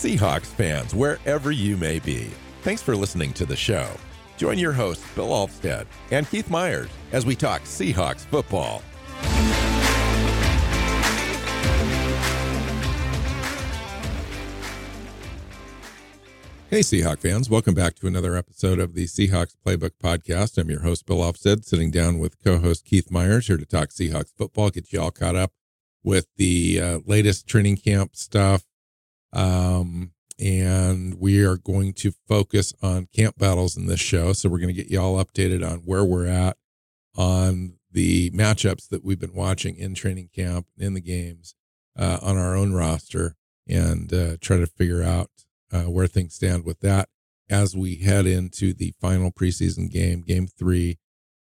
Seahawks fans, wherever you may be, thanks for listening to the show. Join your hosts, Bill Alvstad and Keith Myers, as we talk Seahawks football. Hey, Seahawk fans, welcome back to another episode of the Seahawks Playbook Podcast. I'm your host, Bill Alvstad, sitting down with co host Keith Myers here to talk Seahawks football, get you all caught up with the uh, latest training camp stuff. Um, and we are going to focus on camp battles in this show. So we're going to get you all updated on where we're at on the matchups that we've been watching in training camp, in the games, uh, on our own roster, and uh, try to figure out uh, where things stand with that as we head into the final preseason game, game three,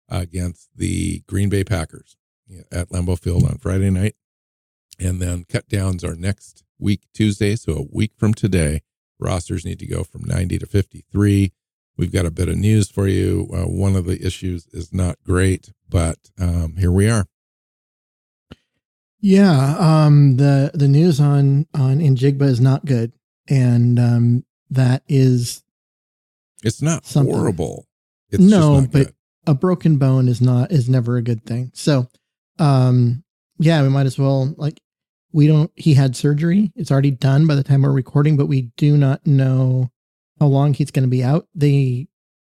against the Green Bay Packers at Lambeau Field on Friday night. And then cut downs are next week, Tuesday. So a week from today, rosters need to go from 90 to 53. We've got a bit of news for you. Uh, one of the issues is not great, but um, here we are. Yeah, um, the the news on on Njigba is not good, and um, that is It's not Something. horrible. It's no, just not but good. a broken bone is not is never a good thing. So, um, yeah, we might as well like we don't. He had surgery; it's already done by the time we're recording, but we do not know how long he's going to be out. They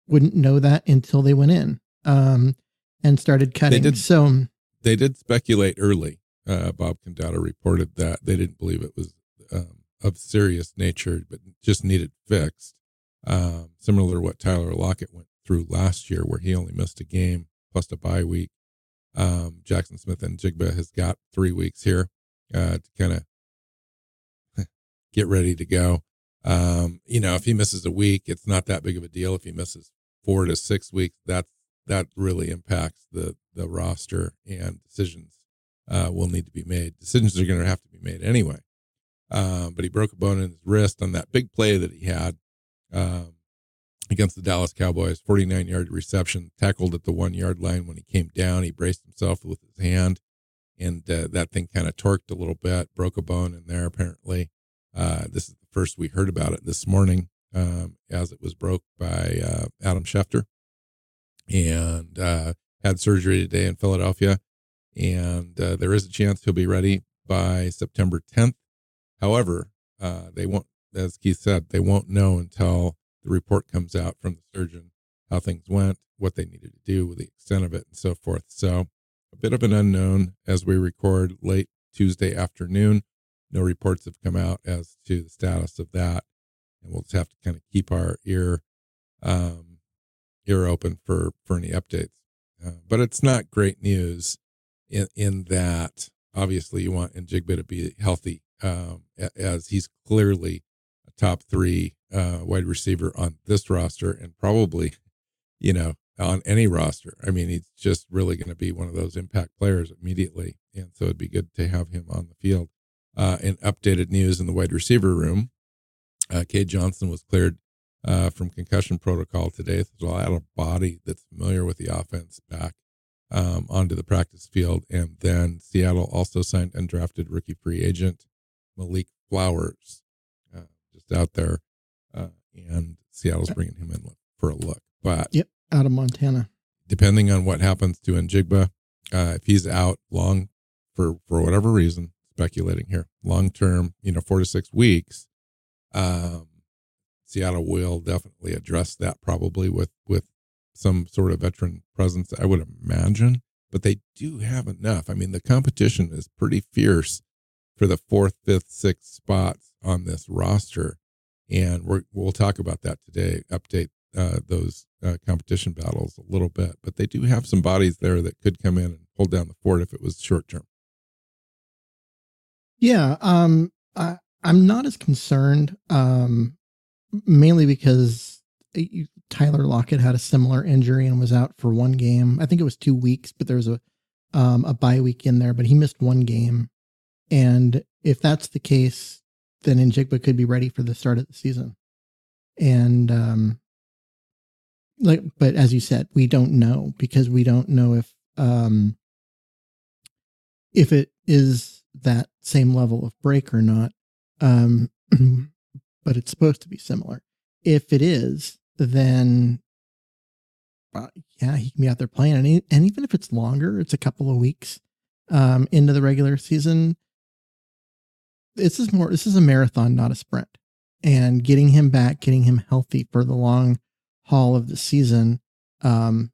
wouldn't know that until they went in um, and started cutting. did- So, they did speculate early. Uh, Bob Condotta reported that they didn't believe it was um, of serious nature, but just needed fixed. Um, similar to what Tyler Lockett went through last year, where he only missed a game plus a bye week. Um, Jaxon Smith-Njigba has got three weeks here uh, to kind of get ready to go. Um, you know, if he misses a week, it's not that big of a deal. If he misses four to six weeks, that's that really impacts the the roster and decisions uh, will need to be made. Decisions are going to have to be made anyway. Um, but he broke a bone in his wrist on that big play that he had um, against the Dallas Cowboys, 49 yard reception, tackled at the one yard line. When he came down, he braced himself with his hand, and uh, that thing kind of torqued a little bit, broke a bone in there apparently. Uh, this is the first we heard about it this morning um, as it was broke by uh, Adam Schefter and uh, had surgery today in Philadelphia. And uh, there is a chance he'll be ready by September 10th. However, uh, they won't, as Keith said, they won't know until the report comes out from the surgeon how things went, what they needed to do, the extent of it, and so forth. So, a bit of an unknown as we record late Tuesday afternoon. No reports have come out as to the status of that, and we'll just have to kind of keep our ear um, ear open for for any updates. Uh, but it's not great news in in that obviously you want Njigba to be healthy um, as he's clearly a top three uh, wide receiver on this roster and probably you know on any roster. I mean, he's just really going to be one of those impact players immediately, and so it'd be good to have him on the field. Uh, in updated news in the wide receiver room, uh, Cade Johnson was cleared uh, from concussion protocol today. So a lot of body that's familiar with the offense back um, onto the practice field. And then Seattle also signed undrafted rookie free agent Malik Flowers, uh, just out there. Uh, and Seattle's bringing him in for a look. But yep, out of Montana. Depending on what happens to Njigba, uh, if he's out long for for whatever reason, speculating here, long term, you know, four to six weeks, um, Seattle will definitely address that probably with with some sort of veteran presence, I would imagine. But they do have enough. I mean, the competition is pretty fierce for the fourth, fifth, sixth spots on this roster, and we will talk about that today. Update uh, those uh, competition battles a little bit, but they do have some bodies there that could come in and hold down the fort if it was short term. Yeah, um, I, I'm not as concerned, um, mainly because Tyler Lockett had a similar injury and was out for one game. I think it was two weeks, but there was a um, a bye week in there, but he missed one game. And if that's the case, then Njigba could be ready for the start of the season. And um, like, but as you said, we don't know because we don't know if um, if it is that same level of break or not. Um, but it's supposed to be similar. If it is, then uh, yeah, he can be out there playing. And, he, and even if it's longer, it's a couple of weeks um, into the regular season. This is more. This is a marathon, not a sprint. And getting him back, getting him healthy for the long haul of the season, um,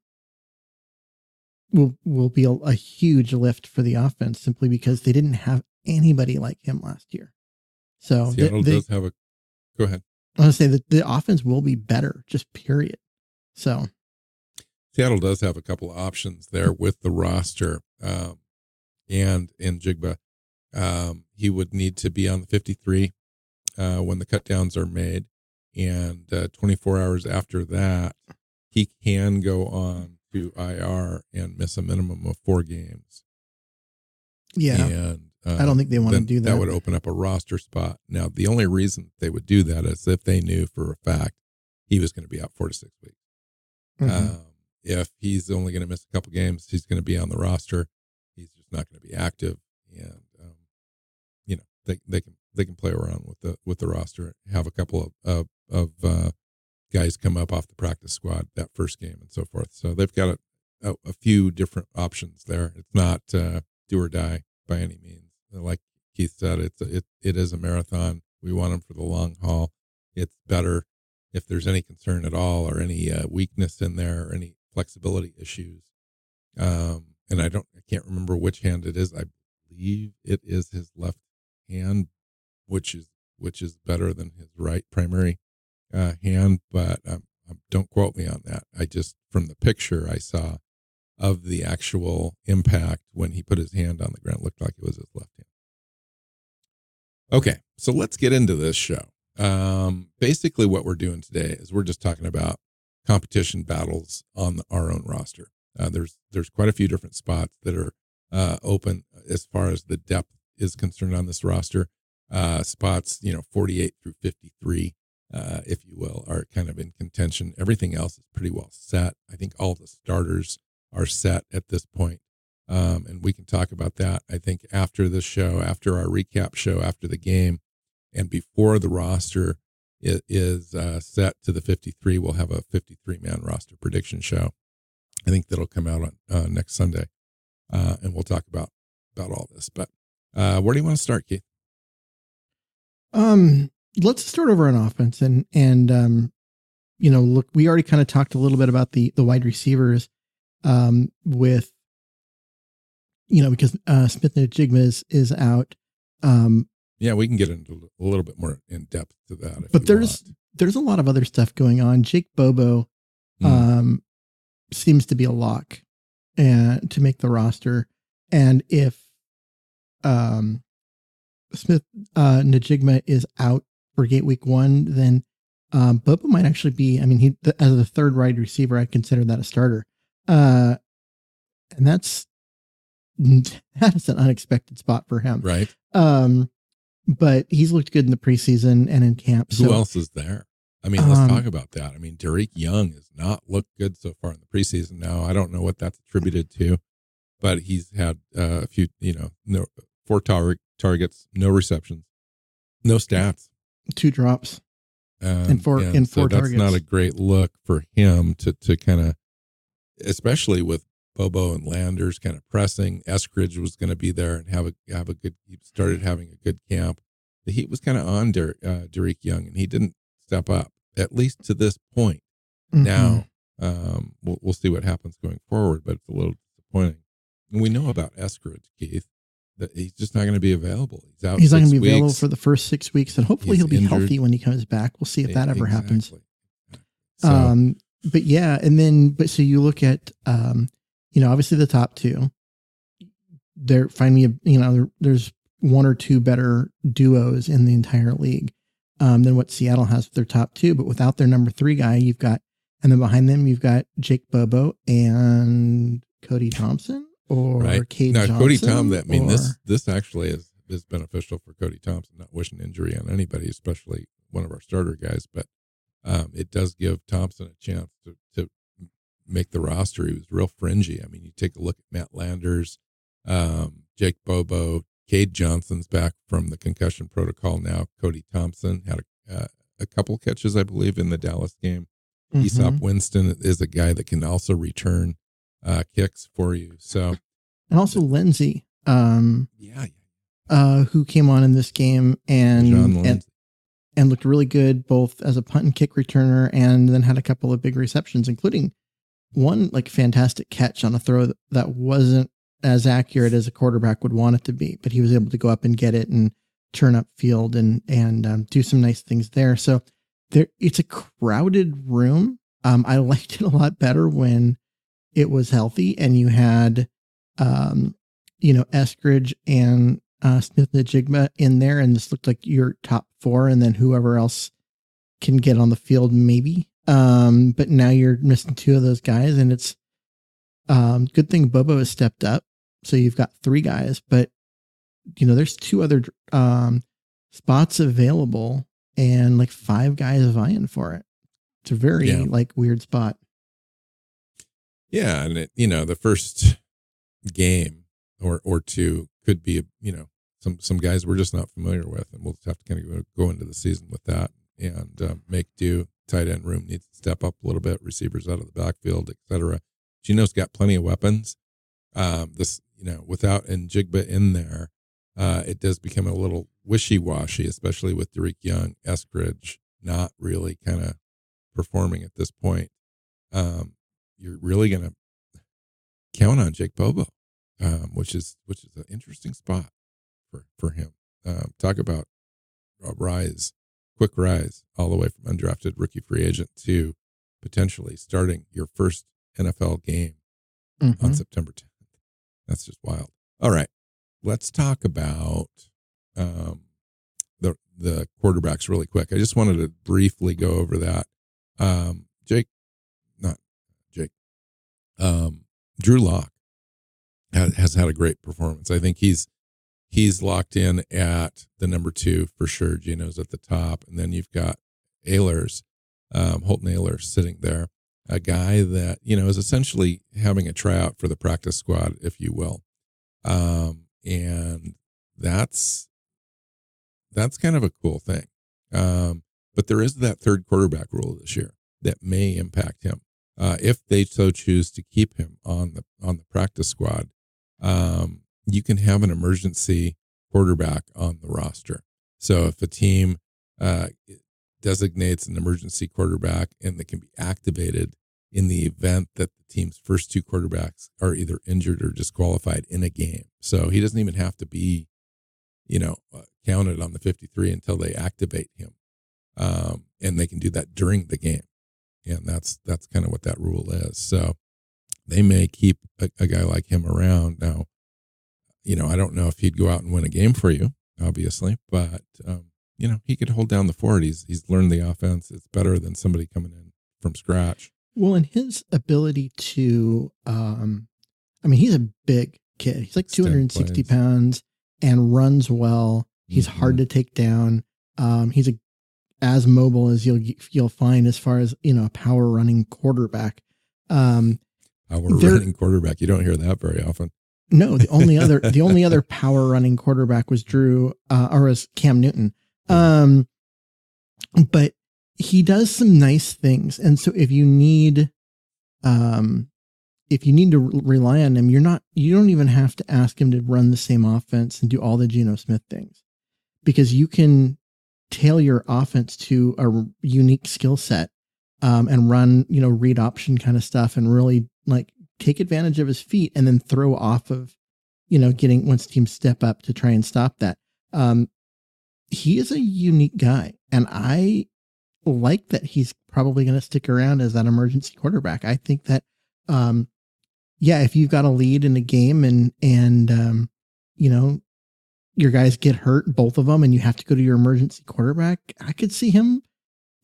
will will be a, a huge lift for the offense simply because they didn't have anybody like him last year. So Seattle they, does have a. Go ahead. I want to say that the offense will be better, just period. So Seattle does have a couple of options there with the roster, um, and Njigba, um, he would need to be on the 53 uh, when the cutdowns are made, and uh, 24 hours after that, he can go on to IR and miss a minimum of four games. Yeah, and uh, I don't think they want to do that. That would open up a roster spot. Now, the only reason they would do that is if they knew for a fact he was going to be out four to six weeks. Mm-hmm. Um, if he's only going to miss a couple games, he's going to be on the roster. He's just not going to be active, and um, you know they they can they can play around with the with the roster, have a couple of of, of uh, guys come up off the practice squad that first game and so forth. So they've got a, a, a few different options there. It's not uh, do or die by any means like Keith said, it's a, it it is a marathon. We want them for the long haul. It's better if there's any concern at all or any uh, weakness in there or any flexibility issues. Um, and I don't, I can't remember which hand it is. I believe it is his left hand, which is which is better than his right primary uh, hand. But um, um don't quote me on that. I just from the picture I saw, of the actual impact when he put his hand on the ground. Looked like it was his left hand. Okay, so let's get into this show. Um, basically, what we're doing today is we're just talking about competition battles on our own roster. Uh, there's there's quite a few different spots that are uh, open as far as the depth is concerned on this roster. Uh, spots, you know, 48 through 53, uh, if you will, are kind of in contention. Everything else is pretty well set. I think all the starters are set at this point. Um, and we can talk about that. I think after the show, after our recap show, after the game, and before the roster is, is uh, set to the 53, we'll have a 53 man roster prediction show. I think that'll come out on uh, next Sunday, uh, and we'll talk about about all this. But uh, where do you want to start, Keith? Um, let's start over on offense, and and um, you know, look, we already kind of talked a little bit about the the wide receivers um, with you know because uh, Smith-Njigba is is out. Um, yeah, we can get into a little bit more in depth to that. But there's want. there's a lot of other stuff going on. Jake Bobo mm. um, seems to be a lock and uh, to make the roster, and if um, Smith uh, Njigba is out for Gate Week One, then Um, Bobo might actually be. I mean, he the, as the third wide receiver, I consider that a starter. Uh, and that's that is an unexpected spot for him. Right. Um, but he's looked good in the preseason and in camp. Who So else is there? I mean, let's Um, talk about that. I mean, Dareke Young has not looked good so far in the preseason. Now, I don't know what that's attributed to, but he's had uh, a few, you know, no four tar- targets, no receptions, no stats. Two drops. Um, And four- and so four that's targets. not a great look for him to to kind of, especially with Bobo and Landers kind of pressing. Eskridge was going to be there and have a have a good. He started having a good camp. The heat was kind of on Der, uh, Dareke Young, and he didn't step up at least to this point. Mhm. Now, um, we'll we'll see what happens going forward, but it's a little disappointing. And we know about Eskridge, Keith, he's just not going to be available. He's out. he's not going to be available for the first six weeks, and hopefully He's he'll be injured. healthy when he comes back. We'll see if that ever happens. So, Um, but yeah, and then but so you look at um, you know, obviously the top two. There finally, you know, there, there's one or two better duos in the entire league um, than what Seattle has with their top two. But without their number three guy, you've got, and then behind them you've got Jake Bobo and Cody Thompson or right Cade now, Johnson. Cody Tom. That I mean, this or- this actually is is beneficial for Cody Thompson. Not wishing injury on anybody, especially one of our starter guys, but um, it does give Thompson a chance to to make the roster. He was real fringy. I mean, you take a look at Matt Landers, um, Jake Bobo, Cade Johnson's back from the concussion protocol now. Cody Thompson had a uh, a couple catches, I believe, in the Dallas game. Easop Winston is a guy that can also return uh, kicks for you. So and also Lindsay, um, yeah, uh, who came on in this game and and, and looked really good both as a punt and kick returner and then had a couple of big receptions including one like fantastic catch on a throw that, that wasn't as accurate as a quarterback would want it to be but he was able to go up and get it and turn up field and and um, do some nice things there. So there it's a crowded room. Um i liked it a lot better when it was healthy and you had um you know eskridge and uh, Smith-Njigba in there, and this looked like your top four, and then whoever else can get on the field, maybe. Um, but now you're missing two of those guys, and it's um, good thing Bobo has stepped up, so you've got three guys. But you know, there's two other um, spots available, and like five guys vying for it. It's a very Yeah. like weird spot. Yeah, and it, you know the first game or or two could be you know some some guys we're just not familiar with, and we'll just have to kind of go, into the season with that and uh, make do. Tight end room needs to step up a little bit. Receivers out of the backfield, etc. Geno's got plenty of weapons. Um, this you know without Njigba in there, uh, it does become a little wishy washy, especially with Dareke Young, Eskridge not really kind of performing at this point. Um, you're really going to count on Jake Bobo, um, which is which is an interesting spot for for him. Um, talk about a rise, quick rise, all the way from undrafted rookie free agent to potentially starting your first NFL game on Mhm. September 10th. That's just wild. All right, let's talk about um, the the quarterbacks really quick. I just wanted to briefly go over that. Um, Jake, not Jake, um, Drew Lock has, has had a great performance. I think he's he's locked in at the number two for sure. Geno's at the top, and then you've got Ahlers, um, Holton Ahlers sitting there, a guy that you know is essentially having a tryout for the practice squad, if you will, um, and that's that's kind of a cool thing. Um, but there is that third quarterback rule this year that may impact him uh, if they so choose to keep him on the on the practice squad. Um, you can have an emergency quarterback on the roster. So if a team uh, designates an emergency quarterback and they can be activated in the event that the team's first two quarterbacks are either injured or disqualified in a game. So he doesn't even have to be, you know, uh, counted on the 53 until they activate him. Um, and they can do that during the game. And that's that's kind of what that rule is. So they may keep a, a guy like him around. Now, you know, I don't know if he'd go out and win a game for you, obviously, but um, you know, he could hold down the fort. He's he's learned the offense. It's better than somebody coming in from scratch. Well, and his ability to, um, I mean, he's a big kid. He's like 260 pounds and runs well. He's Mhm. hard to take down. Um, he's a, as mobile as you'll you'll find as far as you know a power running quarterback. Um, There- running quarterback. You don't hear that very often. no, the only other the only other power running quarterback was Drew uh, or was Cam Newton. Um, but he does some nice things, and so if you need, um, if you need to re- rely on him, you're not you don't even have to ask him to run the same offense and do all the Geno Smith things, because you can tailor your offense to a unique skill set, um, and run you know read option kind of stuff and really like take advantage of his feet and then throw off of, you know, getting once teams step up to try and stop that. Um, he is a unique guy, and I like that he's probably going to stick around as that emergency quarterback. I think that, um, yeah, if you've got a lead in a game and and um, you know, your guys get hurt, both of them, and you have to go to your emergency quarterback, I could see him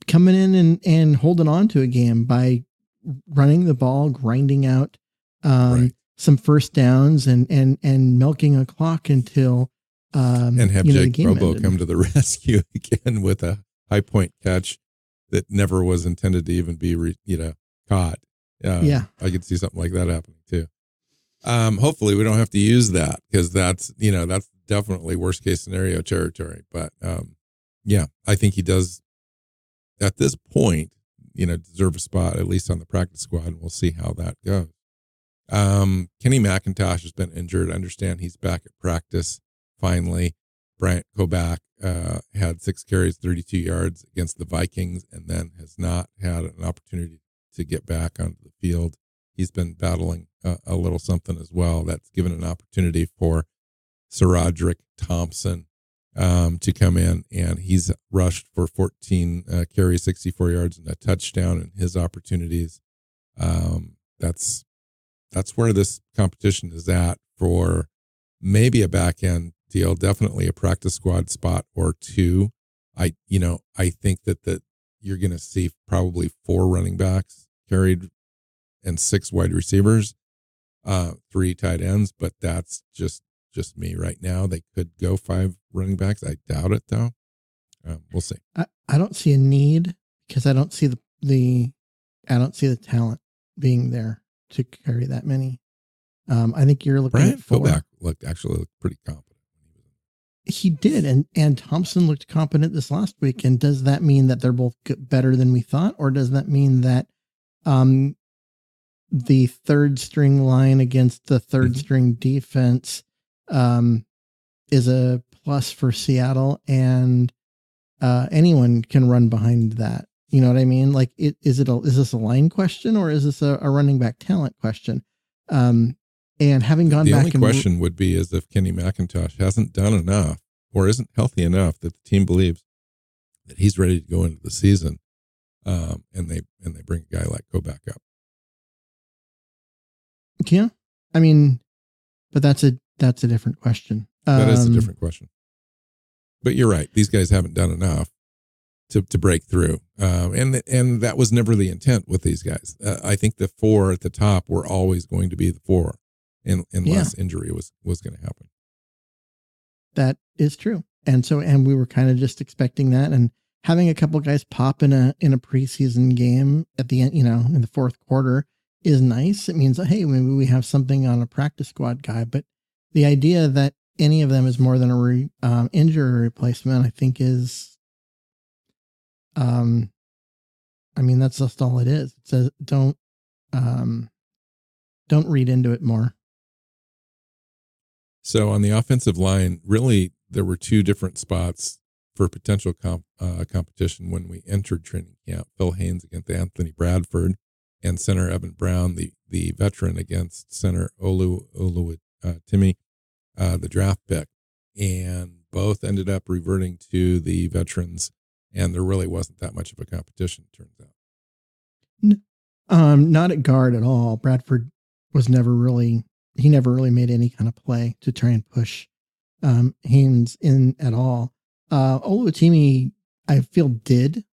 coming in and and holding on to a game by running the ball, grinding out um, Right. some first downs, and and and milking a clock until um, and have you know, Jake ended. come to the rescue again with a high point catch that never was intended to even be, re, you know, caught. Uh, Yeah. I could see something like that happening too. Um, hopefully we don't have to use that because that's, you know, that's definitely worst case scenario territory. But, um, yeah, I think he does at this point, you know, deserve a spot at least on the practice squad and we'll see how that goes. Um, Kenny McIntosh has been injured. I understand he's back at practice finally. Bryant Koback uh, had six carries, 32 yards against the Vikings, and then has not had an opportunity to get back onto the field. He's been battling a, a little something as well. That's given an opportunity for SaRodorick Thompson um, to come in, and he's rushed for 14 uh, carries, 64 yards, and a touchdown in his opportunities. Um, that's that's where this competition is at for maybe a back end deal, definitely a practice squad spot or two. I, you know, I think that that you're going to see probably four running backs carried and six wide receivers, uh, three tight ends, but that's just just me right now. They could go five running backs. I doubt it though. Um, we'll see. I, I don't see a need because I don't see the the I don't see the talent being there to carry that many. Um, I think you're looking Brian at four. Looked actually looked pretty competent. He did, and and Thompson looked competent this last week. And does that mean that they're both better than we thought, or does that mean that um, the third string line against the 3rd Mhm. string defense um, is a plus for Seattle, and uh, anyone can run behind that. You know what I mean? Like, it, is it a, is this a line question or is this a, a running back talent question? Um, and having gone the back only and question would be is if Kenny McIntosh hasn't done enough or isn't healthy enough that the team believes that he's ready to go into the season, um, and they and they bring a guy like Koback up. Yeah, I mean, but that's a that's a different question. That is a Um, different question. But you're right; these guys haven't done enough to to break through, um, and and that was never the intent with these guys. Uh, I think the four at the top were always going to be the four, in, unless injury was was going to happen. That is true, and so and we were kind of just expecting that, and having a couple guys pop in a in a preseason game at the end, you know, in the fourth quarter is nice. It means hey, maybe we have something on a practice squad guy, but the idea that any of them is more than a re, um, injury replacement, I think is, um, I mean that's just all it is. It says don't, um, don't read into it more. So on the offensive line, really, there were two different spots for potential comp, uh, competition when we entered training camp. Phil Haynes against Anthony Bradford, and center Evan Brown, the the veteran, against center Olu Olu uh, Timmy, uh, the draft pick, and both ended up reverting to the veterans. And there really wasn't that much of a competition. Turns out. Um, not at guard at all. Bradford was never really he never really made any kind of play to try and push um Haynes in at all. uh, Oluwatimi, I feel did,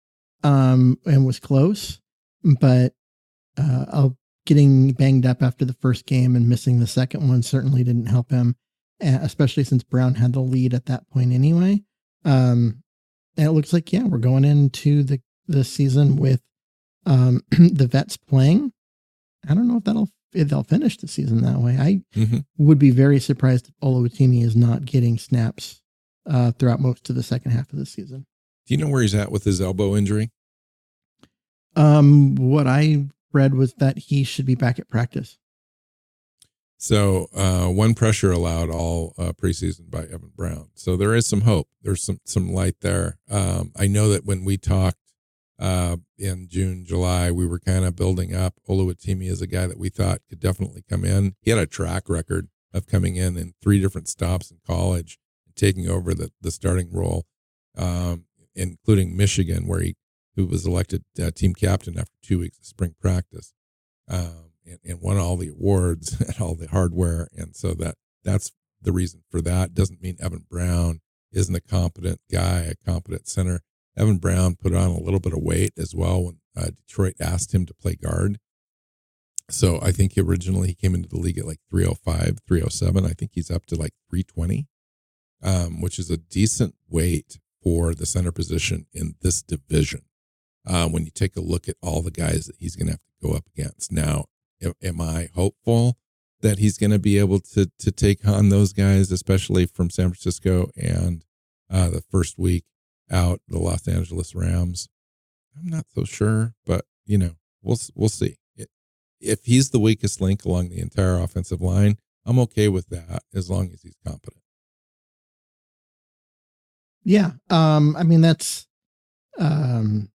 um, and was close, but uh, getting banged up after the first game and missing the second one certainly didn't help him, especially since Brown had the lead at that point anyway. Um, and it looks like yeah, we're going into the the season with um, the vets playing. I don't know if that'll if they'll finish the season that way. I Mm-hmm. would be very surprised if Oluwatimi is not getting snaps uh, throughout most of the second half of the season. Do you know where he's at with his elbow injury? Um, what I read was that he should be back at practice. So uh, one pressure allowed all uh, preseason by Evan Brown. So there is some hope. There's some some light there. Um, I know that when we talked uh, in June, July, we were kind of building up Oluwatimi as a guy that we thought could definitely come in. He had a track record of coming in in three different stops in college, and taking over the the starting role, um, including Michigan, where he who was elected uh, team captain after two weeks of spring practice. Um, and, and won all the awards and all the hardware. And so that that's the reason for that. Doesn't mean Evan Brown isn't a competent guy, a competent center. Evan Brown put on a little bit of weight as well when uh, Detroit asked him to play guard. So I think originally he came into the league at like 305, 307. I think he's up to like 320, um, which is a decent weight for the center position in this division. Uh, when you take a look at all the guys that he's going to have to go up against. Now, am- I hopeful that he's going to be able to to take on those guys, especially from San Francisco and uh, the first week out the Los Angeles Rams? I'm not so sure, but you know, we'll we'll see. If he's the weakest link along the entire offensive line, I'm okay with that as long as he's competent. Yeah. Um, I mean, that's, um,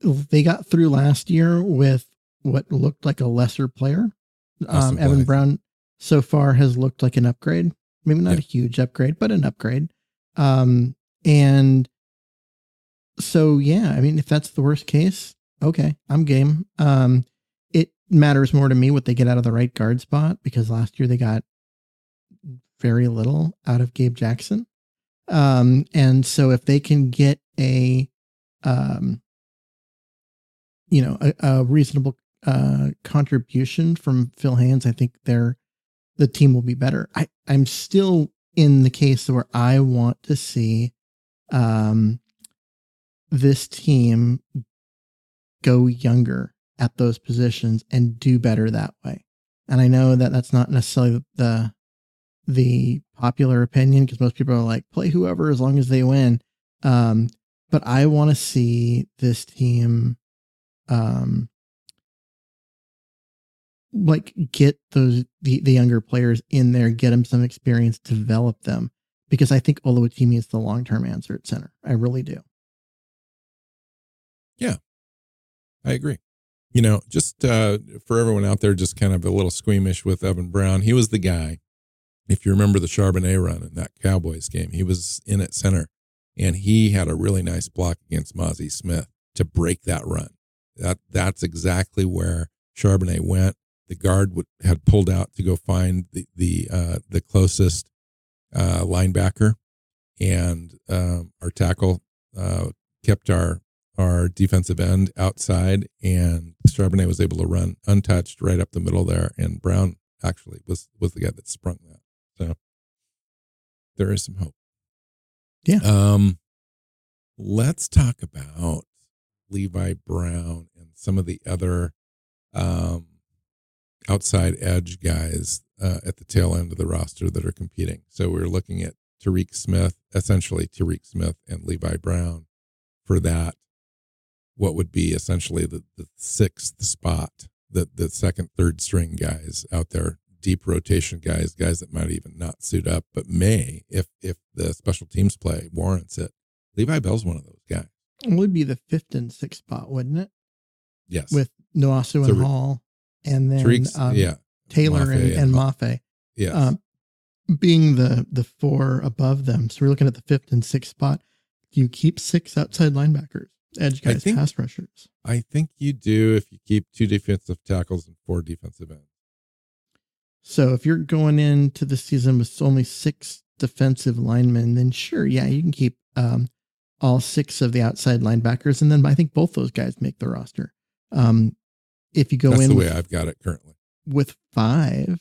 they got through last year with what looked like a lesser player. Um, Evan. Brown so far has looked like an upgrade, maybe not Yeah. a huge upgrade, but an upgrade. Um, and so, yeah, I mean, if that's the worst case, okay, I'm game. Um, it matters more to me what they get out of the right guard spot because last year they got very little out of Gabe Jackson. Um, and so if they can get a, um, you know, a, a reasonable uh, contribution from Phil Haynes, I think they're the team will be better. I, I'm still in the case where I want to see um, this team go younger at those positions and do better that way. And I know that that's not necessarily the the popular opinion because most people are like play whoever as long as they win. Um, but I want to see this team um like get those the, the younger players in there, get them some experience, develop them. Because I think Oluwatimi is the long term answer at center. I really do. Yeah, I agree. You know, just uh, for everyone out there, just kind of a little squeamish with Evan Brown. He was the guy. If you remember the Charbonnet run in that Cowboys game, he was in at center, and he had a really nice block against Mazi Smith to break that run. That that's exactly where Charbonnet went. The guard would, had pulled out to go find the the uh, the closest uh, linebacker, and um, our tackle uh, kept our our defensive end outside, and Charbonnet was able to run untouched right up the middle there, and Brown actually was was the guy that sprung that. So there is some hope. Yeah. Um, let's talk about Levi Brown and some of the other um outside edge guys uh, at the tail end of the roster that are competing. So we're looking at Tyreke Smith, essentially Tyreke Smith and Levi Brown for that what would be essentially the, the sixth spot, the the second, third string guys out there, deep rotation guys, guys that might even not suit up, but may if if the special teams play warrants it. Levi Bell's one of those guys. It would be the fifth and sixth spot, wouldn't it? Yes, With Nwosu So and re- Hall and then um, yeah, Taylor and, and. Mafe. yes, um, being the the four above them. So we're looking at the fifth and sixth spot. You keep six outside linebackers, edge guys, think- pass rushers. I think you do if you keep two defensive tackles and four defensive ends. So if you're going into the season with only six defensive linemen, then sure, yeah, you can keep um, all six of the outside linebackers, and then I think both those guys make the roster. Um, if you go That's in the way with, I've got it currently. with five,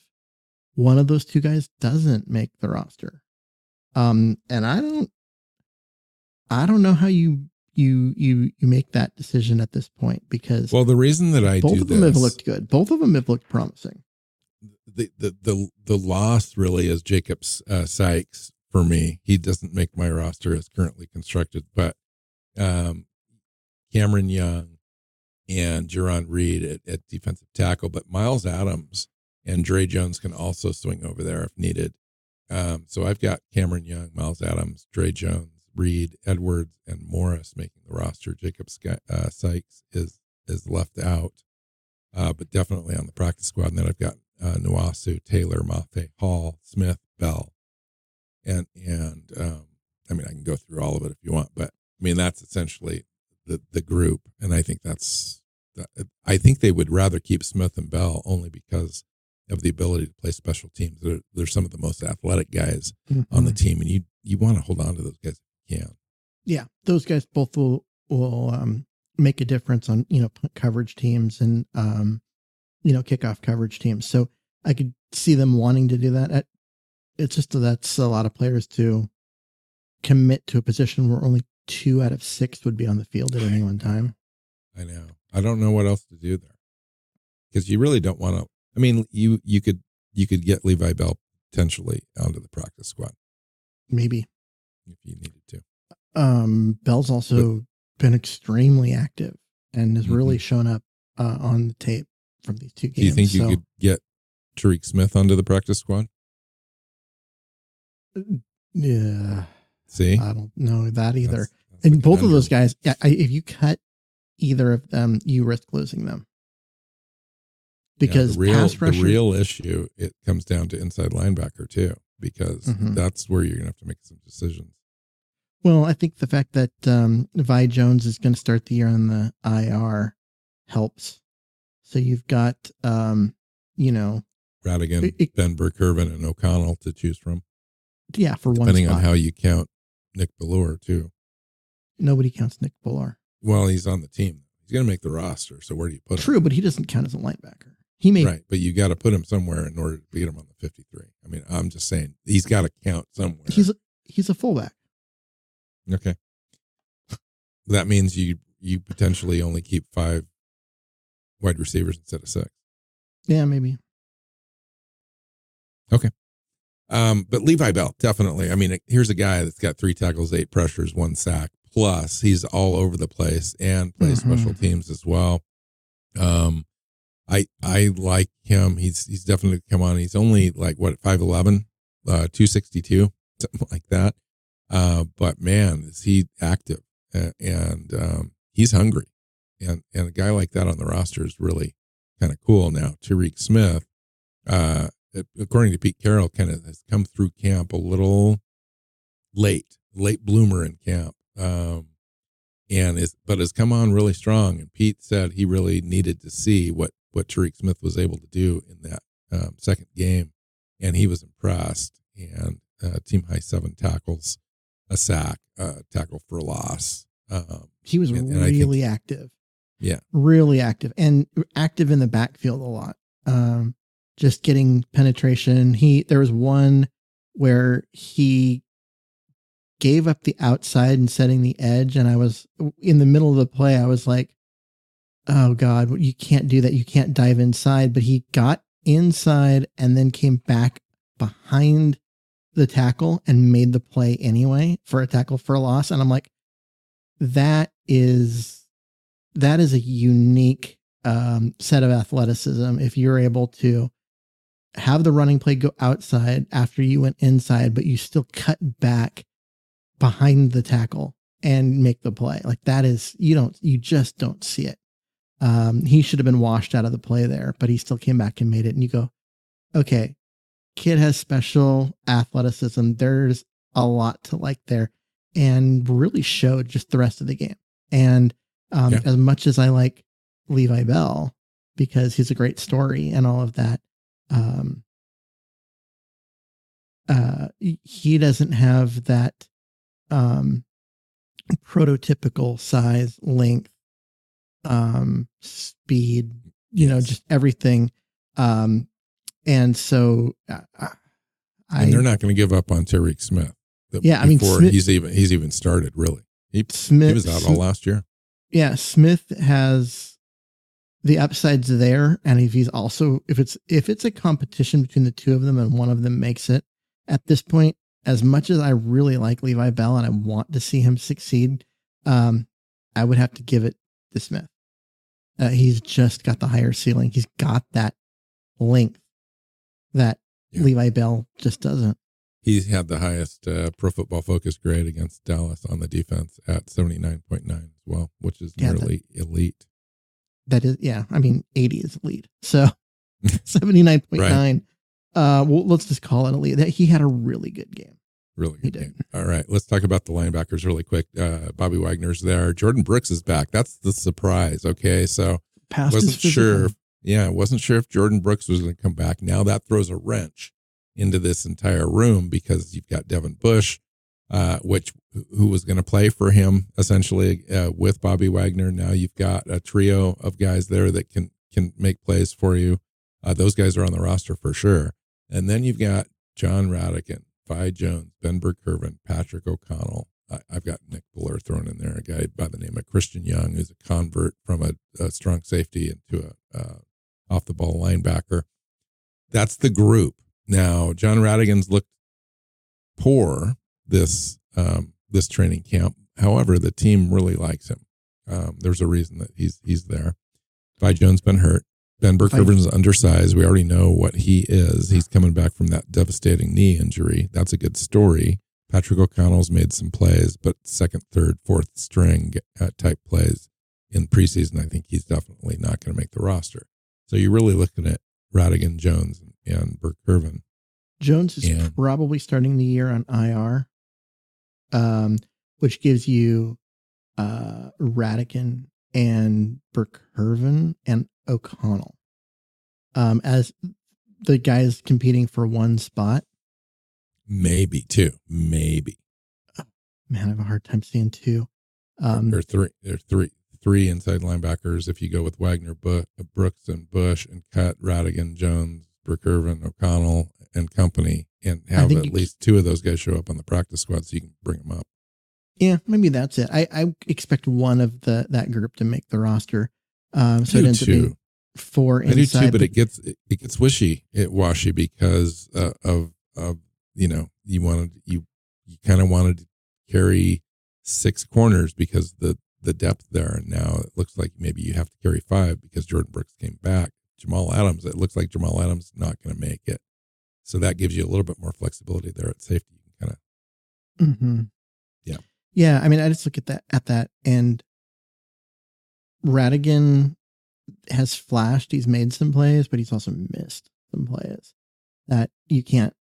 one of those two guys doesn't make the roster. Um, and I don't, I don't know how you you you you make that decision at this point because Well, the reason that I both of them have looked good. Both of them have looked promising. the, the the the loss really is Jacobs uh, Sykes for me. He doesn't make my roster as currently constructed, but um, Cameron Young and Jarran Reed at, at defensive tackle, but Myles Adams and Dre Jones can also swing over there if needed. Um, so I've got Cameron Young, Myles Adams, Dre Jones, Reed, Edwards, and Morris making the roster. Jacob uh, Sykes is is left out, uh, but definitely on the practice squad. And then I've got uh, Nwosu, Taylor, Mafe, Hall, Smith, Bell, and and um, I mean I can go through all of it if you want, but I mean that's essentially the the group, and I think that's I think they would rather keep Smith and Bell only because of the ability to play special teams. They're, they're some of the most athletic guys on the Mhm. team, and you you want to hold on to those guys if you can. Yeah, those guys both will will um, make a difference on you know coverage teams and um, you know kickoff coverage teams. So I could see them wanting to do that. At, it's just that's a lot of players to commit to a position where only two out of six would be on the field at any one time. I know. I don't know what else to do there because you really don't want to. I mean, you you could you could get Levi Bell potentially onto the practice squad Maybe if you needed to. um, Bell's also been extremely active and has really Mhm. shown up uh, on the tape from these two games. Do you think you could get Tyreke Smith onto the practice squad? Yeah, See, I don't know that either. That's- that's and both of those guys, yeah, I, if you cut either of them, you risk losing them Yeah, because the real pass the real issue it comes down to inside linebacker too because Mhm. that's where you're gonna have to make some decisions. well, I think the fact that um, Vi Jones is going to start the year on the IR helps. So you've got, um, you know, Rhattigan, It- Ben Burr-Kirven, and O'Connell to choose from, yeah, for one depending on how you count Nick Bellore too. Nobody counts Nick Bellore. Well, he's on the team. He's gonna make the roster. So where do you put him? True, but he doesn't count as a linebacker. He may Right, but you got to put him somewhere in order to beat him on the 53. I mean, I'm just saying he's got to count somewhere. he's a, he's a fullback. okay. That means you you potentially only keep five wide receivers instead of six. Yeah, maybe. Um, but Levi Bell definitely. I mean, here's a guy that's got three tackles, eight pressures, one sack. Plus, he's all over the place and plays Mhm. special teams as well. Um, I I like him. He's he's definitely come on. He's only like what 5'11", uh, two sixty two, something like that. Uh, but man, is he active and, and um, he's hungry, and and a guy like that on the roster is really kind of cool. Now, Tyreke Smith, uh, according to Pete Carroll, kind of has come through camp a little late, late bloomer in camp, um, and is but has come on really strong. And Pete said he really needed to see what what Tyreke Smith was able to do in that um, second game, and he was impressed. And uh, team high seven tackles, a sack, uh, tackle for loss. Um, He was And- and I think- really active. Yeah. Really active and active in the backfield a lot. Um, just getting penetration. He there was one where he gave up the outside and setting the edge, and I was in the middle of the play. I was like, "Oh God, you can't do that. You can't dive inside." But he got inside and then came back behind the tackle and made the play anyway for a tackle for a loss. And I'm like, that is that is a unique um, set of athleticism if you're able to have the running play go outside after you went inside but you still cut back behind the tackle and make the play like that is you don't you just don't see it um, he should have been washed out of the play there but he still came back and made it and you go okay kid has special athleticism there's a lot to like there and really showed just the rest of the game. And um, Yeah. as much as I like Levi Bell because he's a great story and all of that, um, uh, he doesn't have that um, prototypical size, length, um, speed, you know, just everything. Um, and so uh, I, and they're not going to give up on Tyreke Smith. The- Yeah, I mean, before Smith- he's even he's even started really. He, Smith, he was out all last year. yeah, Smith has the upsides there, and if he's also if it's if it's a competition between the two of them and one of them makes it at this point, as much as I really like Levi Bell and I want to see him succeed, um, I would have to give it to Smith. Uh, he's just got the higher ceiling. He's got that length that Yeah. Levi Bell just doesn't. He's had the highest uh, Pro Football Focus grade against Dallas on the defense at seventy nine point nine as well, which is Yeah, nearly elite. That is, yeah. I mean, 80 is lead So 79.9. Uh, well, let's just call it a lead That he had a really good game. Really He good did. game. All right, let's talk about the linebackers really quick. Uh, Bobby Wagner's there. Jordyn Brooks is back. That's the surprise. Okay, so Past wasn't sure. If, yeah, wasn't sure if Jordyn Brooks was going to come back. Now that throws a wrench into this entire room because you've got Devin Bush, uh, which who was going to play for him essentially uh, with Bobby Wagner. Now you've got a trio of guys there that can can make plays for you. Uh, those guys are on the roster for sure. And then you've got Jon Rhattigan, Vi Jones, Ben Burr-Kirven, Patrick O'Connell. I, I've got Nick Bellore thrown in there, a guy by the name of Christian Young, who's a convert from a, a strong safety into a uh, off the ball linebacker. That's the group. Now, Jon Rhattigan's looked poor this um, this training camp. However, the team really likes him. Um, there's a reason that he's he's there. Vi Jones been hurt. Ben Burr-Kirven's undersized. We already know what he is. He's coming back from that devastating knee injury. That's a good story. Patrick O'Connell's made some plays, but second, third, fourth string type plays in preseason. I think he's definitely not going to make the roster. So you're really looking at Rhattigan, Jones, and Burr-Kirven. Jones is Yeah. probably starting the year on IR, um, which gives you uh, Rhattigan and Burr-Kirven and O'Connell um, as the guys competing for one spot. Maybe two, maybe Man, I have a hard time seeing two. Um, or three. There's three, three inside linebackers. If you go with Wagner, Brooks, and Bush, and cut Rhattigan, Jones, Burr-Kirven, O'Connell, and company, and have at least two of those guys show up on the practice squad, so you can bring them up. yeah, maybe that's it. I, I expect one of the that group to make the roster. Um, so I it ends up being too. four I do too, but it gets it, it gets wishy, it washy because uh, of of you know you wanted you you kind of wanted to carry six corners because the the depth there, and now it looks like maybe you have to carry five because Jordyn Brooks came back. Jamal Adams, it looks like Jamal Adams is not going to make it, so that gives you a little bit more flexibility there at safety. You can kind of hmm Yeah. Yeah. I mean, I just look at that at that and Rhattigan has flashed. He's made some plays, but he's also missed some plays that you can't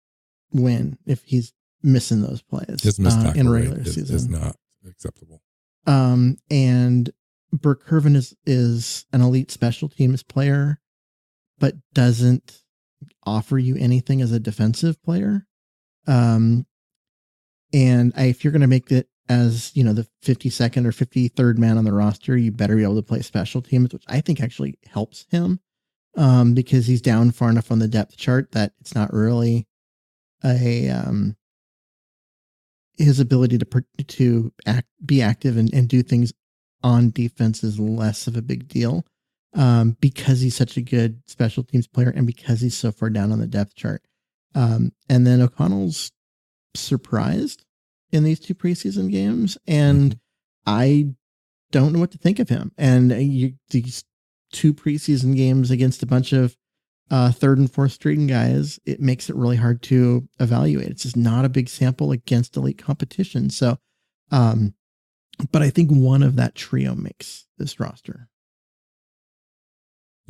win if he's missing those plays his missed uh, in regular is, season. is not acceptable. Um, and Burr-Kirven is is an elite special teams player, but doesn't offer you anything as a defensive player. Um, and I, if you're going to make it as you know the 52nd or 53rd man on the roster, you better be able to play special teams, which I think actually helps him um, because he's down far enough on the depth chart that it's not really a um, his ability to to act, be active and, and do things on defense is less of a big deal um, because he's such a good special teams player and because he's so far down on the depth chart. Um, and then O'Connell's surprised in these two preseason games, and I don't know what to think of him. And you, these two preseason games against a bunch of uh, third and fourth string guys, it makes it really hard to evaluate. It's just not a big sample against elite competition. So, um, but I think one of that trio makes this roster,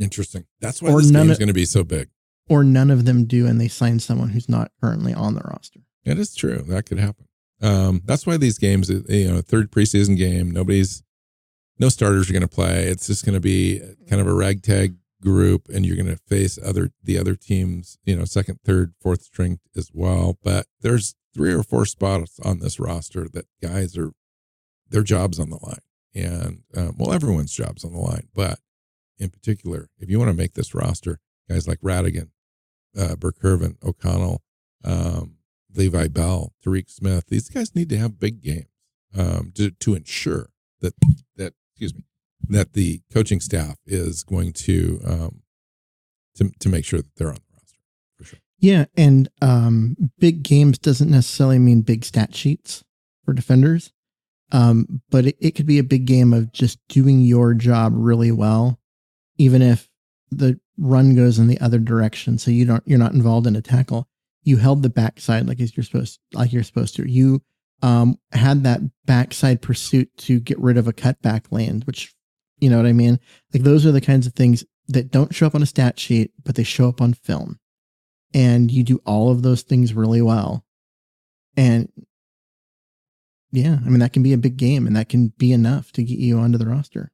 Interesting. That's why Or this game's going to be so big. or none of them do, and they sign someone who's not currently on the roster. That is true. That could happen. Um, that's why these games, you know, third preseason game, nobody's, no starters are going to play. It's just going to be kind of a ragtag group, and you're going to face other the other teams, you know, second, third, fourth string as well. But there's three or four spots on this roster that guys are their jobs on the line, and um, well, everyone's jobs on the line, but in particular, if you want to make this roster, guys like Rhattigan, uh, Burr-Kirven, O'Connell, um, Levi Bell, Tyreke Smith, these guys need to have big games um, to to ensure that that excuse me that the coaching staff is going to um, to to make sure that they're on the roster for sure. Yeah, and um, big games doesn't necessarily mean big stat sheets for defenders, um, but it, it could be a big game of just doing your job really well, even if the run goes in the other direction. So you don't you're not involved in a tackle. You held the backside like you're supposed like you're supposed to. You um, had that backside pursuit to get rid of a cutback land, which you know what I mean. Like those are the kinds of things that don't show up on a stat sheet, but they show up on film and you do all of those things really well. And yeah, I mean, that can be a big game and that can be enough to get you onto the roster.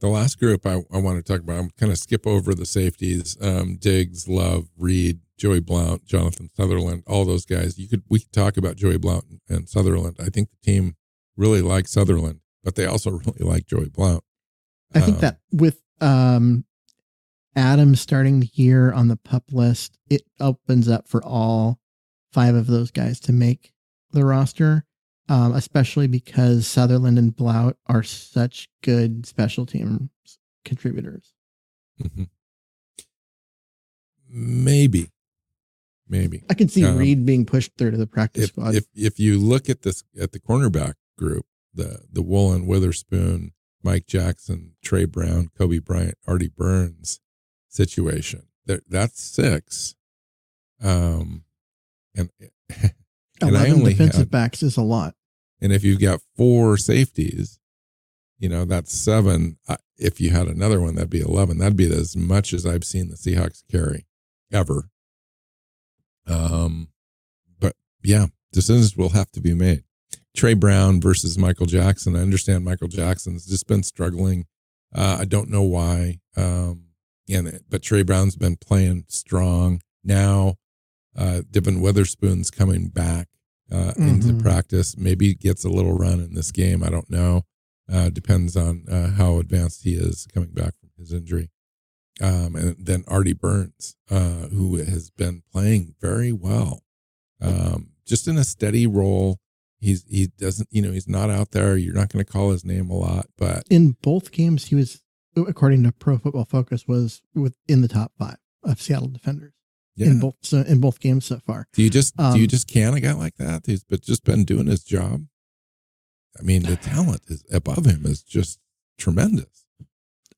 The last group I, I want to talk about, I'm kind of skip over the safeties. Um, Diggs, Love, Reed, Joey Blount, Jonathan Sutherland, all those guys. You could we could talk about Joey Blount and Sutherland. I think the team really likes Sutherland, but they also really like Joey Blount. I think Um, that with um Adam starting the year on the pup list, it opens up for all five of those guys to make the roster. Um, especially because Sutherland and Blount are such good special teams contributors. Mhm. Maybe, maybe. I can see Um, Reed being pushed through to the practice if squad. if if you look at this at the cornerback group, the the Woolen, Witherspoon, Mike Jackson, Tre Brown, Coby Bryant, Artie Burns situation, that that's six. Um, and and I 11 only defensive had- backs is a lot. And if you've got four safeties, you know that's seven. If you had another one, that'd be eleven. That'd be as much as I've seen the Seahawks carry ever. Um, but yeah, decisions will have to be made. Tre Brown versus Michael Jackson. I understand Michael Jackson's just been struggling. Uh, I don't know why. Um, and but Tre Brown's been playing strong now. Uh, Devon Witherspoon's coming back uh, into Mhm. practice. Maybe gets a little run in this game. I don't know. Uh, depends on uh, how advanced he is coming back from his injury. Um, and then Artie Burns, uh, who has been playing very well, um, just in a steady role. He's he doesn't you know he's not out there. You're not going to call his name a lot, but In both games, he was, according to Pro Football Focus, was within the top five of Seattle defenders yeah. in both so in both games so far. Do you just do you Um, just can a guy like that He's but just been doing his job? I mean, the talent is above him is just tremendous.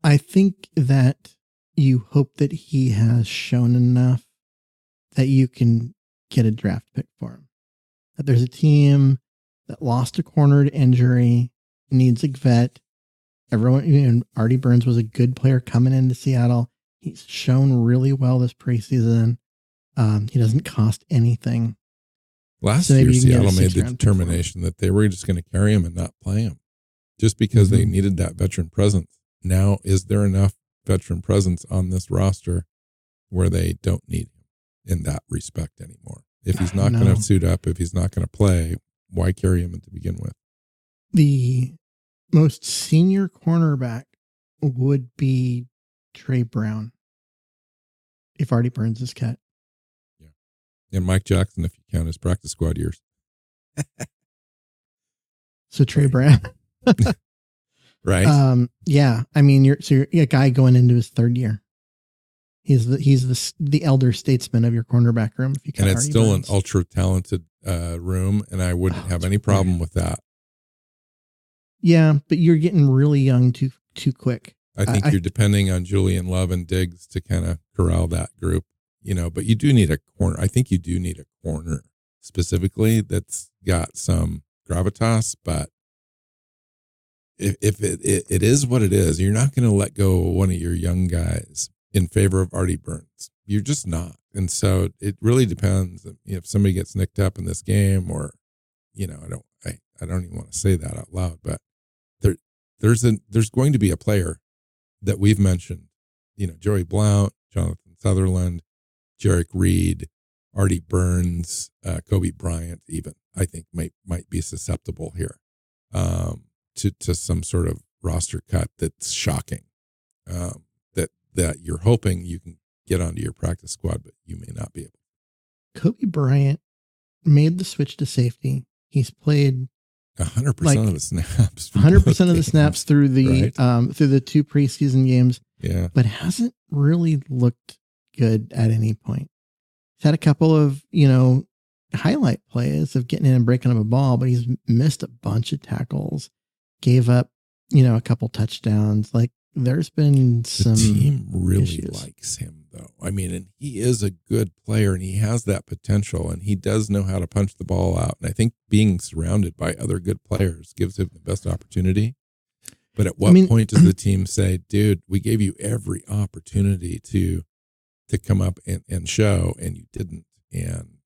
I think that you hope that he has shown enough that you can get a draft pick for him. That there's a team that lost a corner to injury, needs a vet. Everyone, you know, Artie Burns was a good player coming into Seattle. He's shown really well this preseason. Um, he doesn't cost anything. Last So year, you can get a Seattle made the six-round pick for him. determination that they were just going to carry him and not play him, just because they Mhm. needed that veteran presence. Now, is there enough veteran presence on this roster where they don't need him in that respect anymore? If he's not don't going to suit up, if he's not going to play, why carry him to begin with? The most senior cornerback would be Tre Brown if Artie Burns is cut. And Mike Jackson, if you count his practice squad years, So Tre Brown. right? Um, yeah, I mean, you're so you're a guy going into his third year. He's the he's the the elder statesman of your cornerback room. If you and it's still Burns. an ultra talented uh, room, and I wouldn't Oh, have any weird. problem with that. yeah, but you're getting really young too too quick. I think I- you're depending on Julian Love and Diggs to kind of corral that group, you know. But you do need a corner. I think you do need a corner specifically that's got some gravitas. But if if it it, it is what it is, you're not going to let go of one of your young guys in favor of Artie Burns. You're just not. And so it really depends if somebody gets nicked up in this game, or you know, I don't I, I don't even want to say that out loud, but there there's a there's going to be a player that we've mentioned you know, Joey Blount, Jonathan Sutherland, Jerrick Reed, Artie Burns, uh, Coby Bryant, even I think might might be susceptible here um, to to some sort of roster cut that's shocking. Um, that that you're hoping you can get onto your practice squad, but you may not be able. Coby Bryant made the switch to safety. He's played hundred Like, percent of the snaps. 100% of the snaps through the Right. um through the two preseason games, Yeah, but hasn't really looked good at any point. He's had a couple of you know highlight plays of getting in and breaking up a ball, but he's missed a bunch of tackles, gave up you know a couple touchdowns. Like there's been the some team really issues. likes him though. I mean, and he is a good player, and he has that potential, and he does know how to punch the ball out. And I think being surrounded by other good players gives him the best opportunity. But at what mean- point does the team say, "Dude, we gave you every opportunity to to come up and, and show, and you didn't," and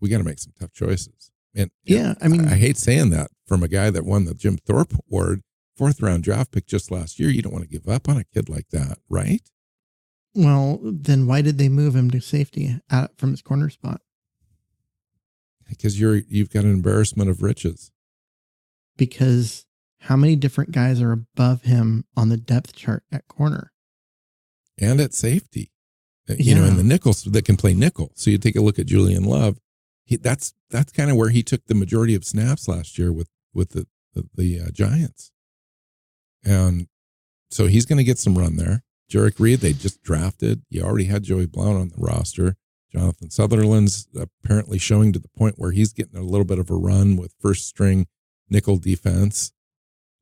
we got to make some tough choices. And and Yeah, I mean- I hate saying that from a guy that won the Jim Thorpe Award, fourth round draft pick just last year. You don't want to give up on a kid like that, right? Well, then why did they move him to safety out from his corner spot? Because you're you've got an embarrassment of riches. Because how many different guys are above him on the depth chart at corner? and at safety. You know, Yeah. and the nickels that can play nickel. So you take a look at Julian Love. He, that's that's kind of where he took the majority of snaps last year with with the the, the uh, Giants, and so he's going to get some run there. Jerrick Reed, they just drafted. You already had Joey Blount on the roster. Jonathan Sutherland's apparently showing to the point where he's getting a little bit of a run with first string nickel defense.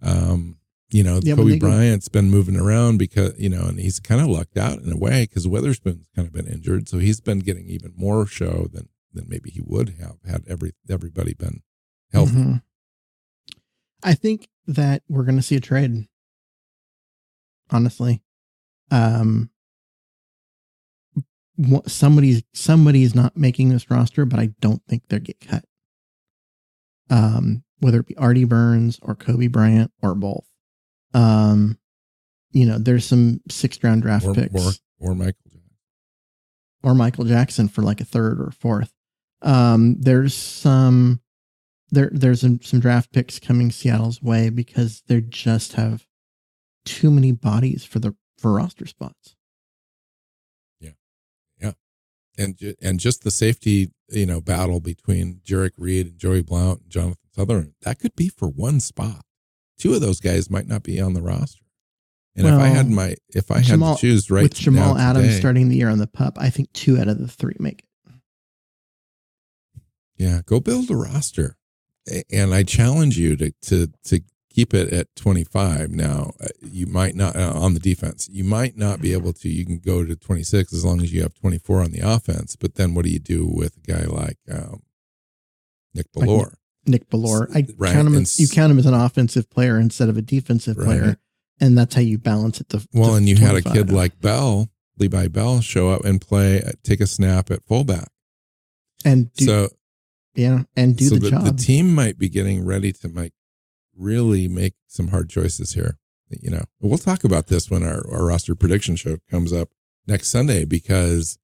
Um, you know, Yeah, Kobe they go- Bryant's been moving around because, you know, and he's kind of lucked out in a way because Witherspoon's kind of been injured. So he's been getting even more show than than maybe he would have had every everybody been healthy. Mhm. I think that we're going to see a trade. Honestly, um, somebody's somebody's not making this roster, but I don't think they'll get cut. Um, whether it be Artie Burns or Coby Bryant or both. Um, you know, there's some sixth round draft Or, picks or or Michael Jackson. or Michael Jackson for like a third or fourth. Um, there's some there there's some, some draft picks coming Seattle's way because they just have too many bodies for the for roster spots. Yeah, yeah, and and just the safety, you know, battle between Jerrick Reed and Joey Blount and Jonathan Sutherland, that could be for one spot. Two of those guys might not be on the roster. And if I had my, if I had Jamal- to choose right With Jamal Adams today- starting the year on the pup, I think two out of the three make it. yeah, go build a roster. And I challenge you to to to keep it at 25. Now, uh, you might not uh, on the defense. You might not be able to. You can go to 26 as long as you have 24 on the offense. But then, what do you do with a guy like um, Nick Bellore? Nick Bellore, I Right, count him. and As, you count him as an offensive player instead of a defensive Right. player, and that's how you balance it. To, Well, and you had a kid like Bell, Levi Bell, show up and play, uh, take a snap at fullback. and do, so, yeah, and do so the, job. the team might be getting ready to make really make some hard choices here. You know, we'll talk about this when our, our roster prediction show comes up next Sunday because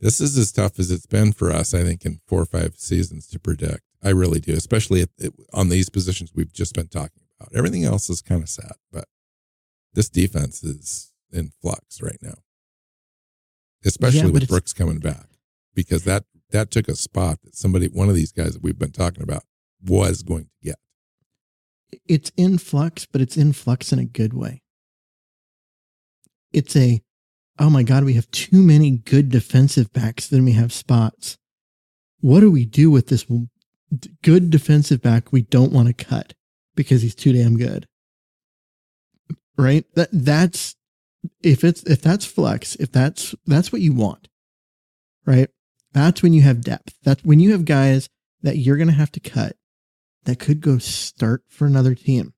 this is as tough as it's been for us. I think in four or five seasons to predict. I really do, especially at, on these positions we've just been talking about. Everything else is kind of sad, but this defense is in flux right now, especially Yeah, with Brooks coming back because that that took a spot that somebody, one of these guys that we've been talking about, was going to get. it's in flux, but it's in flux in a good way. It's a, oh my God, we have too many good defensive backs than we have spots. What do we do with this d- good defensive back we don't want to cut because he's too damn good? Right? That that's if it's if that's flex, if that's that's what you want. Right? That's when you have depth. That's when you have guys that you're going to have to cut that could go start for another team.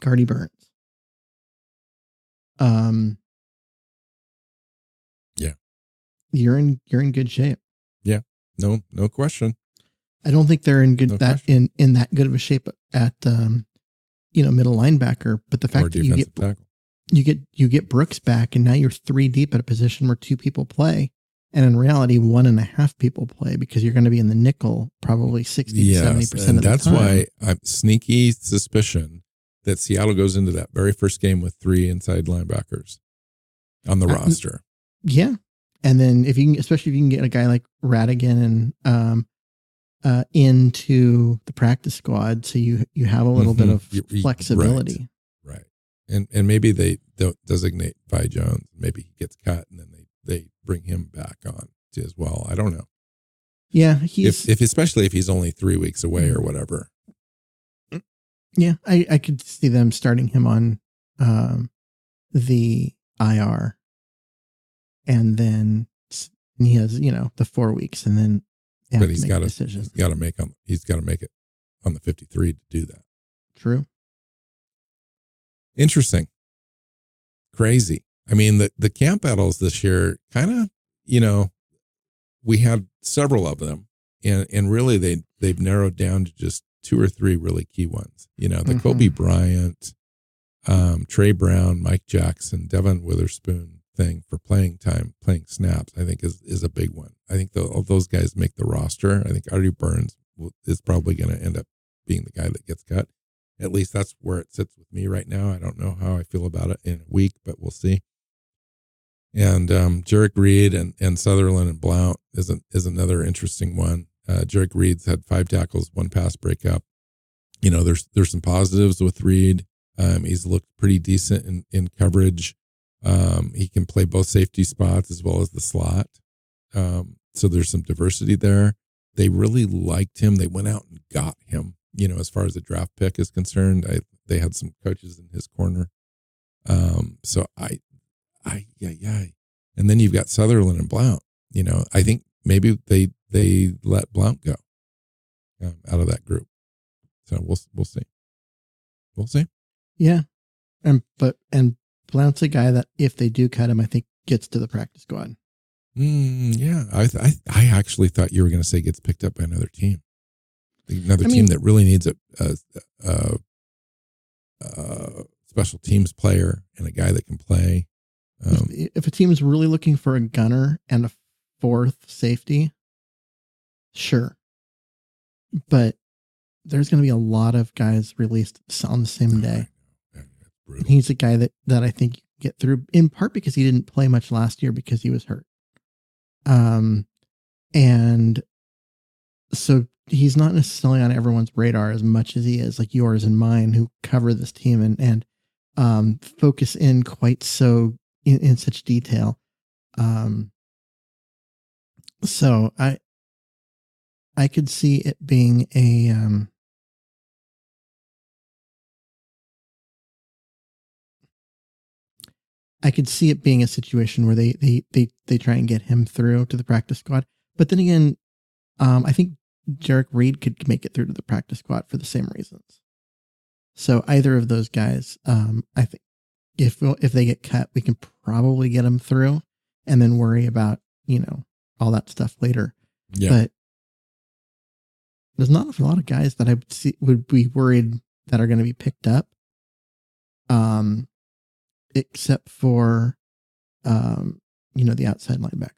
Cardi Burns. Um Yeah. You're in you're in good shape. Yeah. No, no question. I don't think they're in good No that question. in in that good of a shape at um you know middle linebacker, but the Or fact that you get tackle. you get you get Brooks back, and now you're three deep at a position where two people play, and in reality, one and a half people play because you're going to be in the nickel probably 60 70 percent of the that's time. That's why I'm sneaky suspicion that Seattle goes into that very first game with three inside linebackers on the Uh, roster. Yeah. And then if you can, especially if you can get a guy like Rhattigan and um, uh, into the practice squad, so you you have a little bit Mhm. of flexibility. Right. And and maybe they don't designate Vi Jones. Maybe he gets cut and then they, they bring him back on as well. I don't know. Yeah, he's If, if especially if he's only three weeks away or whatever. yeah. I I could see them starting him on um, the IR, and then and he has you know the four weeks, and then but he's got to he's got to make on he's got to make it on the 53 to do that. True. Interesting. Crazy. I mean, the, the camp battles this year kind of, you know, we had several of them and, and really they, they've narrowed down to just two or three really key ones. You know, the Mhm. Coby Bryant, um, Tre Brown, Mike Jackson, Devon Witherspoon thing for playing time, playing snaps, I think is, is a big one. I think the, all those guys make the roster. I think Artie Burns is probably going to end up being the guy that gets cut. At least that's where it sits with me right now. I don't know how I feel about it in a week, but we'll see. And um, Jerrick Reed and, and Sutherland and Blount is, an, is another interesting one. Uh, Jerrick Reed's had five tackles, one pass breakup. You know, there's there's some positives with Reed. Um, he's looked pretty decent in, in coverage. Um, he can play both safety spots as well as the slot. Um, so there's some diversity there. They really liked him. They went out and got him. You know, as far as the draft pick is concerned, I they had some coaches in his corner. Um, so I, I yeah yeah, and then you've got Sutherland and Blount. You know, I think maybe they they let Blount go um, out of that group. So we'll we'll see. We'll see. Yeah. And but and Blount's a guy that if they do cut him, I think gets to the practice squad. Mm, yeah, I, I I actually thought you were going to say gets picked up by another team, another I team mean- that really needs a, a, a, a special teams player and a guy that can play. Um, if, if a team is really looking for a gunner and a fourth safety, sure. But there's going to be a lot of guys released on the same day. Brutal. He's a guy that that I think you get through in part because he didn't play much last year because he was hurt. Um, and so he's not necessarily on everyone's radar as much as he is like yours and mine who cover this team and and um focus in quite so in, in such detail. Um, so I I could see it being a um I could see it being a situation where they they they they try and get him through to the practice squad. But then again, um, I think Derek Reed could make it through to the practice squad for the same reasons. So either of those guys, um, I think if if they get cut, we can probably get them through, and then worry about you know all that stuff later. yeah, But there's not a lot of guys that I would see would be worried that are going to be picked up. Um, except for, um, you know, the outside linebackers.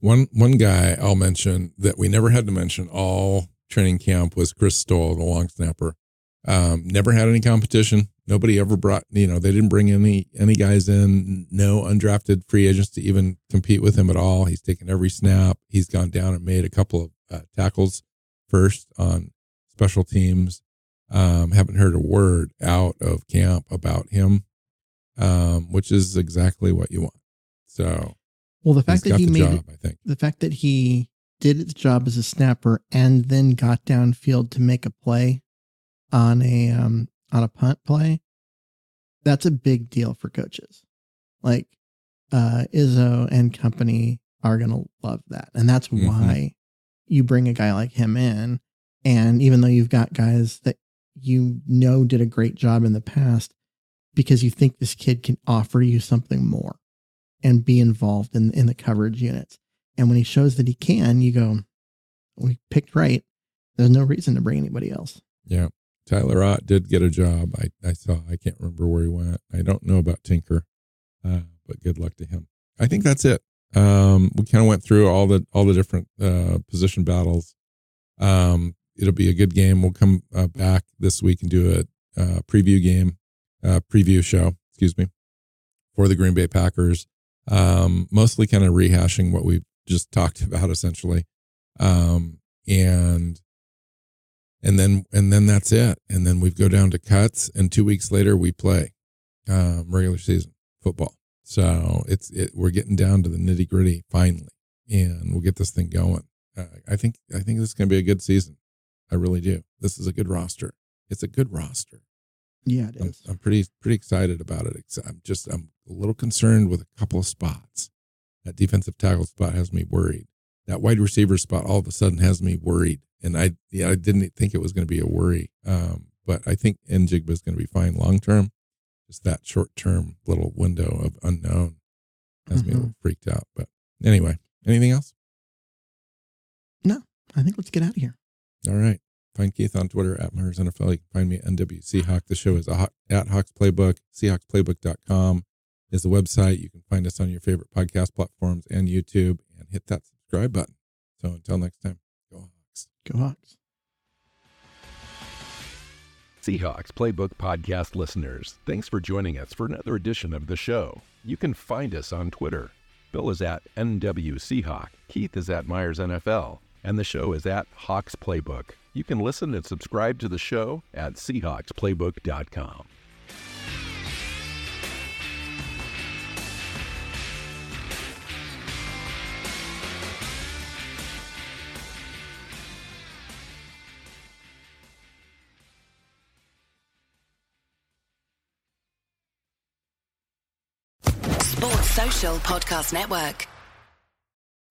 One one guy I'll mention that we never had to mention all training camp was Chris Stoll, the long snapper. Um, never had any competition. Nobody ever brought, you know, they didn't bring any any guys in. No undrafted free agents to even compete with him at all. He's taken every snap. He's gone down and made a couple of uh, tackles first on special teams. Um, haven't heard a word out of camp about him, um, which is exactly what you want. So Well, the fact that he made job, I think. the fact that he did his job as a snapper and then got downfield to make a play on a um on a punt play, that's a big deal for coaches. Like uh Izzo and company are gonna love that. And that's Mhm. why you bring a guy like him in. And even though you've got guys that you know did a great job in the past, because you think this kid can offer you something more and be involved in, in the coverage units. And when he shows that he can, you go, we picked right. There's no reason to bring anybody else. Yeah. Tyler Ott did get a job. I, I saw. I can't remember where he went. I don't know about Tinker, uh, but good luck to him. I think that's it. Um, we kind of went through all the all the different uh, position battles. Um, it'll be a good game. We'll come uh, back this week and do a uh, preview game, uh, preview show. Excuse me, for the Green Bay Packers. Um, mostly kind of rehashing what we've just talked about, essentially. Um, and and then and then that's it. And then we go down to cuts, and two weeks later we play um, regular season football. So it's it, we're getting down to the nitty gritty finally, and we'll get this thing going. Uh, I think I think this is going to be a good season. I really do. This is a good roster. It's a good roster. Yeah, it I'm, is. I'm pretty pretty excited about it. I'm just I'm a little concerned with a couple of spots. That defensive tackle spot has me worried. That wide receiver spot all of a sudden has me worried, and I yeah I didn't think it was going to be a worry. Um, but I think Njigba is going to be fine long term. Just that short term little window of unknown has me a little freaked out. But anyway, anything else? No, I think let's get out of here. All right. Find Keith on Twitter at Myers NFL. You can find me at NW Seahawk. The show is a Hawk- at Hawks Playbook. Seahawksplaybook.com is the website. You can find us on your favorite podcast platforms and YouTube and hit that subscribe button. So until next time, go Hawks. Go Hawks. Seahawks Playbook Podcast listeners, thanks for joining us for another edition of the show. You can find us on Twitter. Bill is at NW Seahawk, Keith is at Myers NFL, and the show is at Hawks Playbook. You can listen and subscribe to the show at SeahawksPlaybook.com. Sports Social Podcast Network.